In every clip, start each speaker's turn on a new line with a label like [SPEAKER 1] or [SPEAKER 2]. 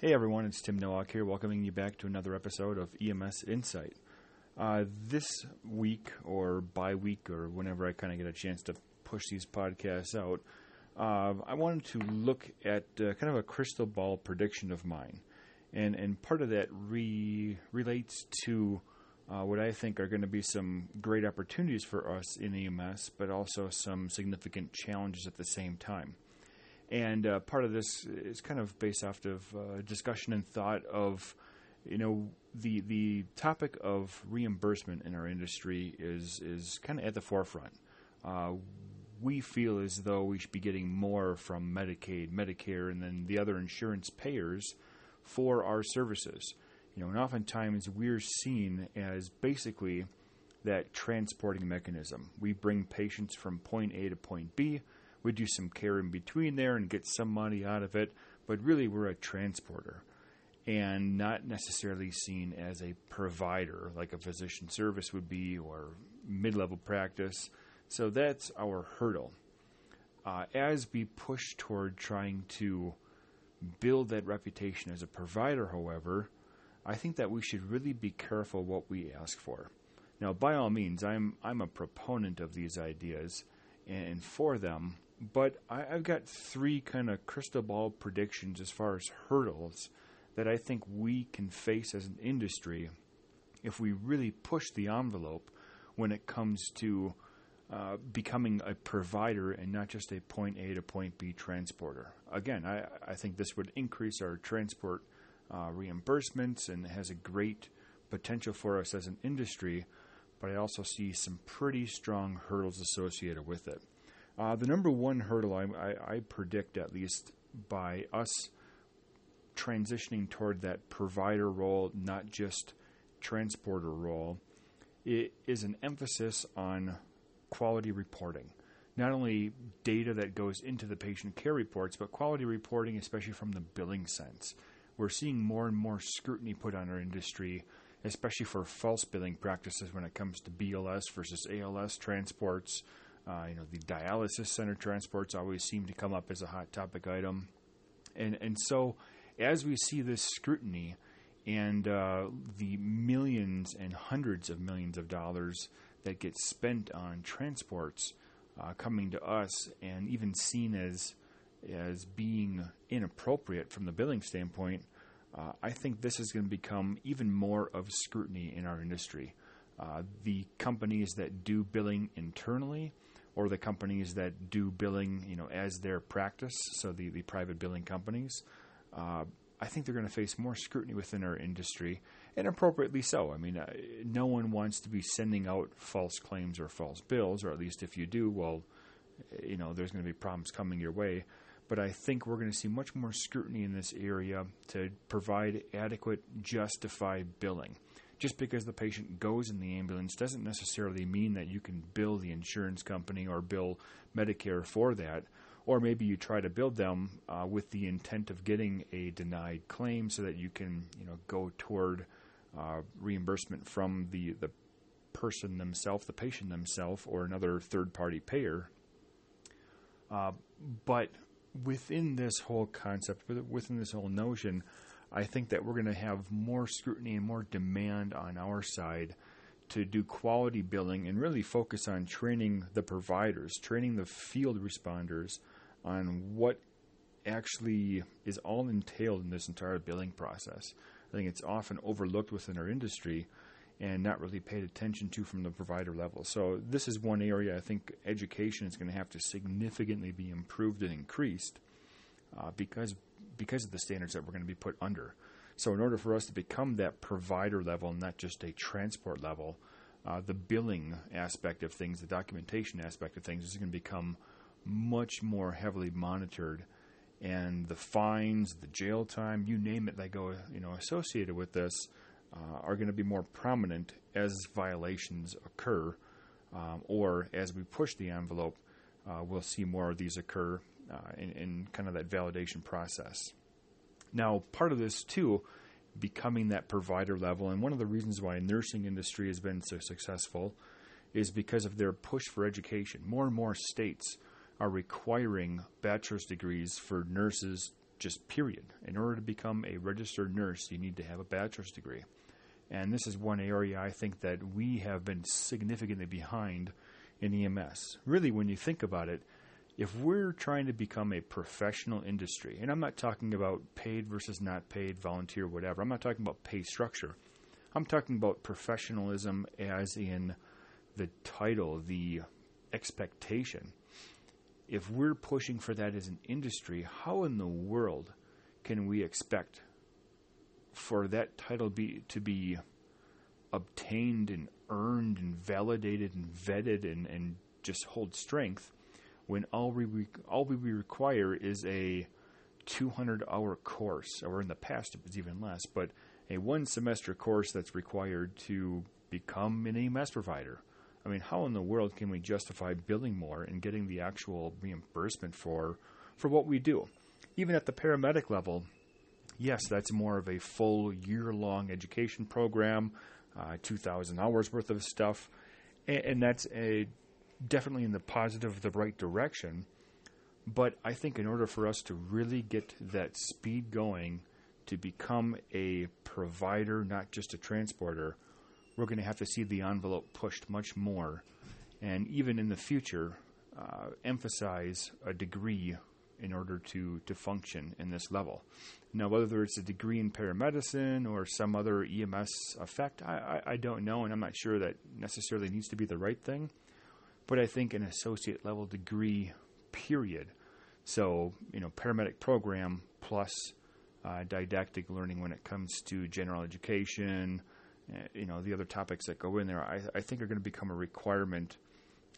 [SPEAKER 1] Hey everyone, it's Tim Nowak here, welcoming you back to another episode of EMS Insight. Uh, this week, or bi week, or whenever I kind of get a chance to push these podcasts out, uh, I wanted to look at uh, kind of a crystal ball prediction of mine. And, and part of that re- relates to uh, what I think are going to be some great opportunities for us in EMS, but also some significant challenges at the same time. And uh, part of this is kind of based off of uh, discussion and thought of, you know, the the topic of reimbursement in our industry is is kind of at the forefront. Uh, we feel as though we should be getting more from Medicaid, Medicare, and then the other insurance payers for our services. You know, and oftentimes we're seen as basically that transporting mechanism. We bring patients from point A to point B we do some care in between there and get some money out of it, but really we're a transporter and not necessarily seen as a provider like a physician service would be or mid level practice. So that's our hurdle. Uh, as we push toward trying to build that reputation as a provider, however, I think that we should really be careful what we ask for. Now, by all means, I'm I'm a proponent of these ideas, and for them, but I, have got three kind of crystal ball predictions as far as hurdles that I think we can face as an industry if we really push the envelope when it comes to uh, becoming a provider and not just a point A to point B transporter. Again, I, I think this would increase our transport uh, reimbursements and has a great potential for us as an industry, but I also see some pretty strong hurdles associated with it. Uh, the number one hurdle I, I, I predict, at least by us transitioning toward that provider role, not just transporter role, it is an emphasis on quality reporting. Not only data that goes into the patient care reports, but quality reporting, especially from the billing sense. We're seeing more and more scrutiny put on our industry, especially for false billing practices when it comes to BLS versus ALS transports, uh, you know, the dialysis center transports always seem to come up as a hot topic item, and and so as we see this scrutiny and uh, the millions and hundreds of millions of dollars that get spent on transports uh, coming to us and even seen as as being inappropriate from the billing standpoint, uh, I think this is going to become even more of scrutiny in our industry. Uh, the companies that do billing internally or the companies that do billing, you know, as their practice, so the, the private billing companies, uh, I think they're going to face more scrutiny within our industry, and appropriately so. I mean, uh, no one wants to be sending out false claims or false bills, or at least if you do, well, you know, there's going to be problems coming your way. But I think we're going to see much more scrutiny in this area to provide adequate, justified billing just because the patient goes in the ambulance doesn't necessarily mean that you can bill the insurance company or bill Medicare for that. Or maybe you try to bill them uh, with the intent of getting a denied claim so that you can, you know, go toward uh, reimbursement from the the person themselves, the patient themselves, or another third party payer. Uh, but within this whole concept, within this whole notion, I think that we're going to have more scrutiny and more demand on our side to do quality billing and really focus on training the providers, training the field responders on what actually is all entailed in this entire billing process. I think it's often overlooked within our industry and not really paid attention to from the provider level. So, this is one area I think education is going to have to significantly be improved and increased uh, because because of the standards that we're going to be put under. So, in order for us to become that provider level, not just a transport level, uh, the billing aspect of things, the documentation aspect of things, is going to become much more heavily monitored, and the fines, the jail time, you name it, that go you know associated with this, uh, are going to be more prominent as violations occur, um, or as we push the envelope, uh, we'll see more of these occur uh, in, in kind of that validation process. Now, part of this too, becoming that provider level, and one of the reasons why nursing industry has been so successful is because of their push for education. More and more states are requiring bachelor's degrees for nurses just period. In order to become a registered nurse, you need to have a bachelor's degree. And this is one area I think that we have been significantly behind in EMS. Really, when you think about it, if we're trying to become a professional industry, and I'm not talking about paid versus not paid, volunteer, whatever, I'm not talking about pay structure. I'm talking about professionalism as in the title, the expectation. If we're pushing for that as an industry, how in the world can we expect for that title be to be obtained and earned and validated and vetted and, and just hold strength when all we all we require is a 200 hour course or in the past it was even less but a one semester course that's required to become an EMS provider. I mean, how in the world can we justify billing more and getting the actual reimbursement for for what we do? Even at the paramedic level, yes, that's more of a full year long education program, uh, 2,000 hours worth of stuff, and, and that's a definitely in the positive, the right direction. But I think in order for us to really get that speed going to become a provider, not just a transporter, we're going to have to see the envelope pushed much more. And even in the future, uh, emphasize a degree in order to, to function in this level. Now, whether it's a degree in paramedicine or some other EMS effect, I, I, I don't know, and I'm not sure that necessarily needs to be the right thing. But I think an associate level degree, period. So, you know, paramedic program plus uh, didactic learning when it comes to general education, uh, you know, the other topics that go in there, I, I think are going to become a requirement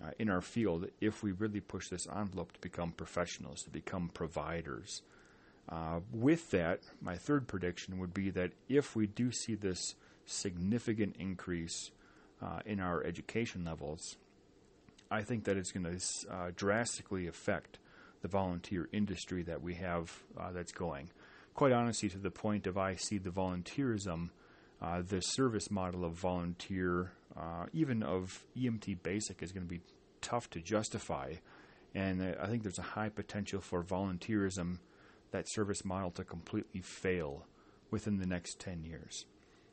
[SPEAKER 1] uh, in our field if we really push this envelope to become professionals, to become providers. Uh, with that, my third prediction would be that if we do see this significant increase uh, in our education levels, I think that it's going to uh, drastically affect the volunteer industry that we have uh, that's going quite honestly, to the point of I see the volunteerism, uh, the service model of volunteer, uh, even of EMT basic, is going to be tough to justify. And I think there's a high potential for volunteerism, that service model, to completely fail within the next 10 years.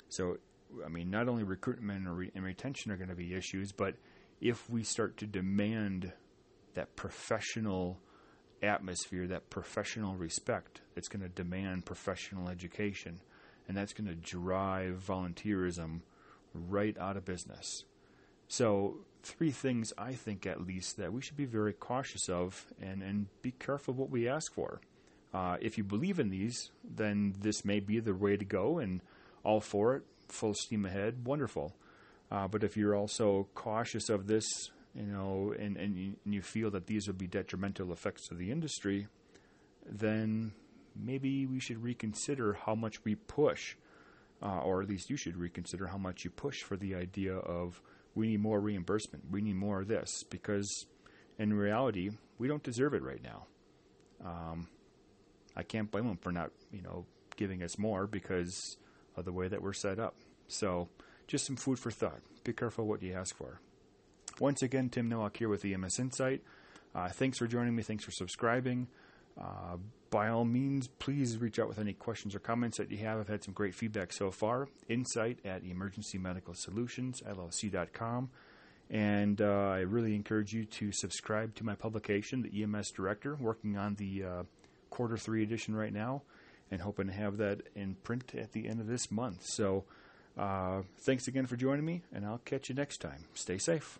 [SPEAKER 1] So, I mean, not only recruitment and, re- and retention are going to be issues, but if we start to demand that professional atmosphere, that professional respect that's going to demand professional education, and that's going to drive volunteerism right out of business. So, three things I think at least that we should be very cautious of and, and be careful what we ask for. Uh, if you believe in these, then this may be the way to go and all for it, full steam ahead, wonderful. Uh, but if you're also cautious of this you know, and, and you, feel that these would be detrimental effects to the industry, then maybe we should reconsider how much we push, uh, or at least you should reconsider how much you push for the idea of we need more reimbursement, we need more of this, because in reality, we don't deserve it right now. Um, I can't blame them for not, you know, giving us more because of the way that we're set up. So, just some food for thought. Be careful what you ask for. Once again, Tim Nowak here with EMS Insight. Uh, thanks for joining me. Thanks for subscribing. Uh, by all means, please reach out with any questions or comments that you have. I've had some great feedback so far. Insight at Emergency Medical Solutions, LLC.com. And uh, I really encourage you to subscribe to my publication, The EMS Director, working on the uh, quarter three edition right now and hoping to have that in print at the end of this month. So, uh, thanks again for joining me, and I'll catch you next time. Stay safe.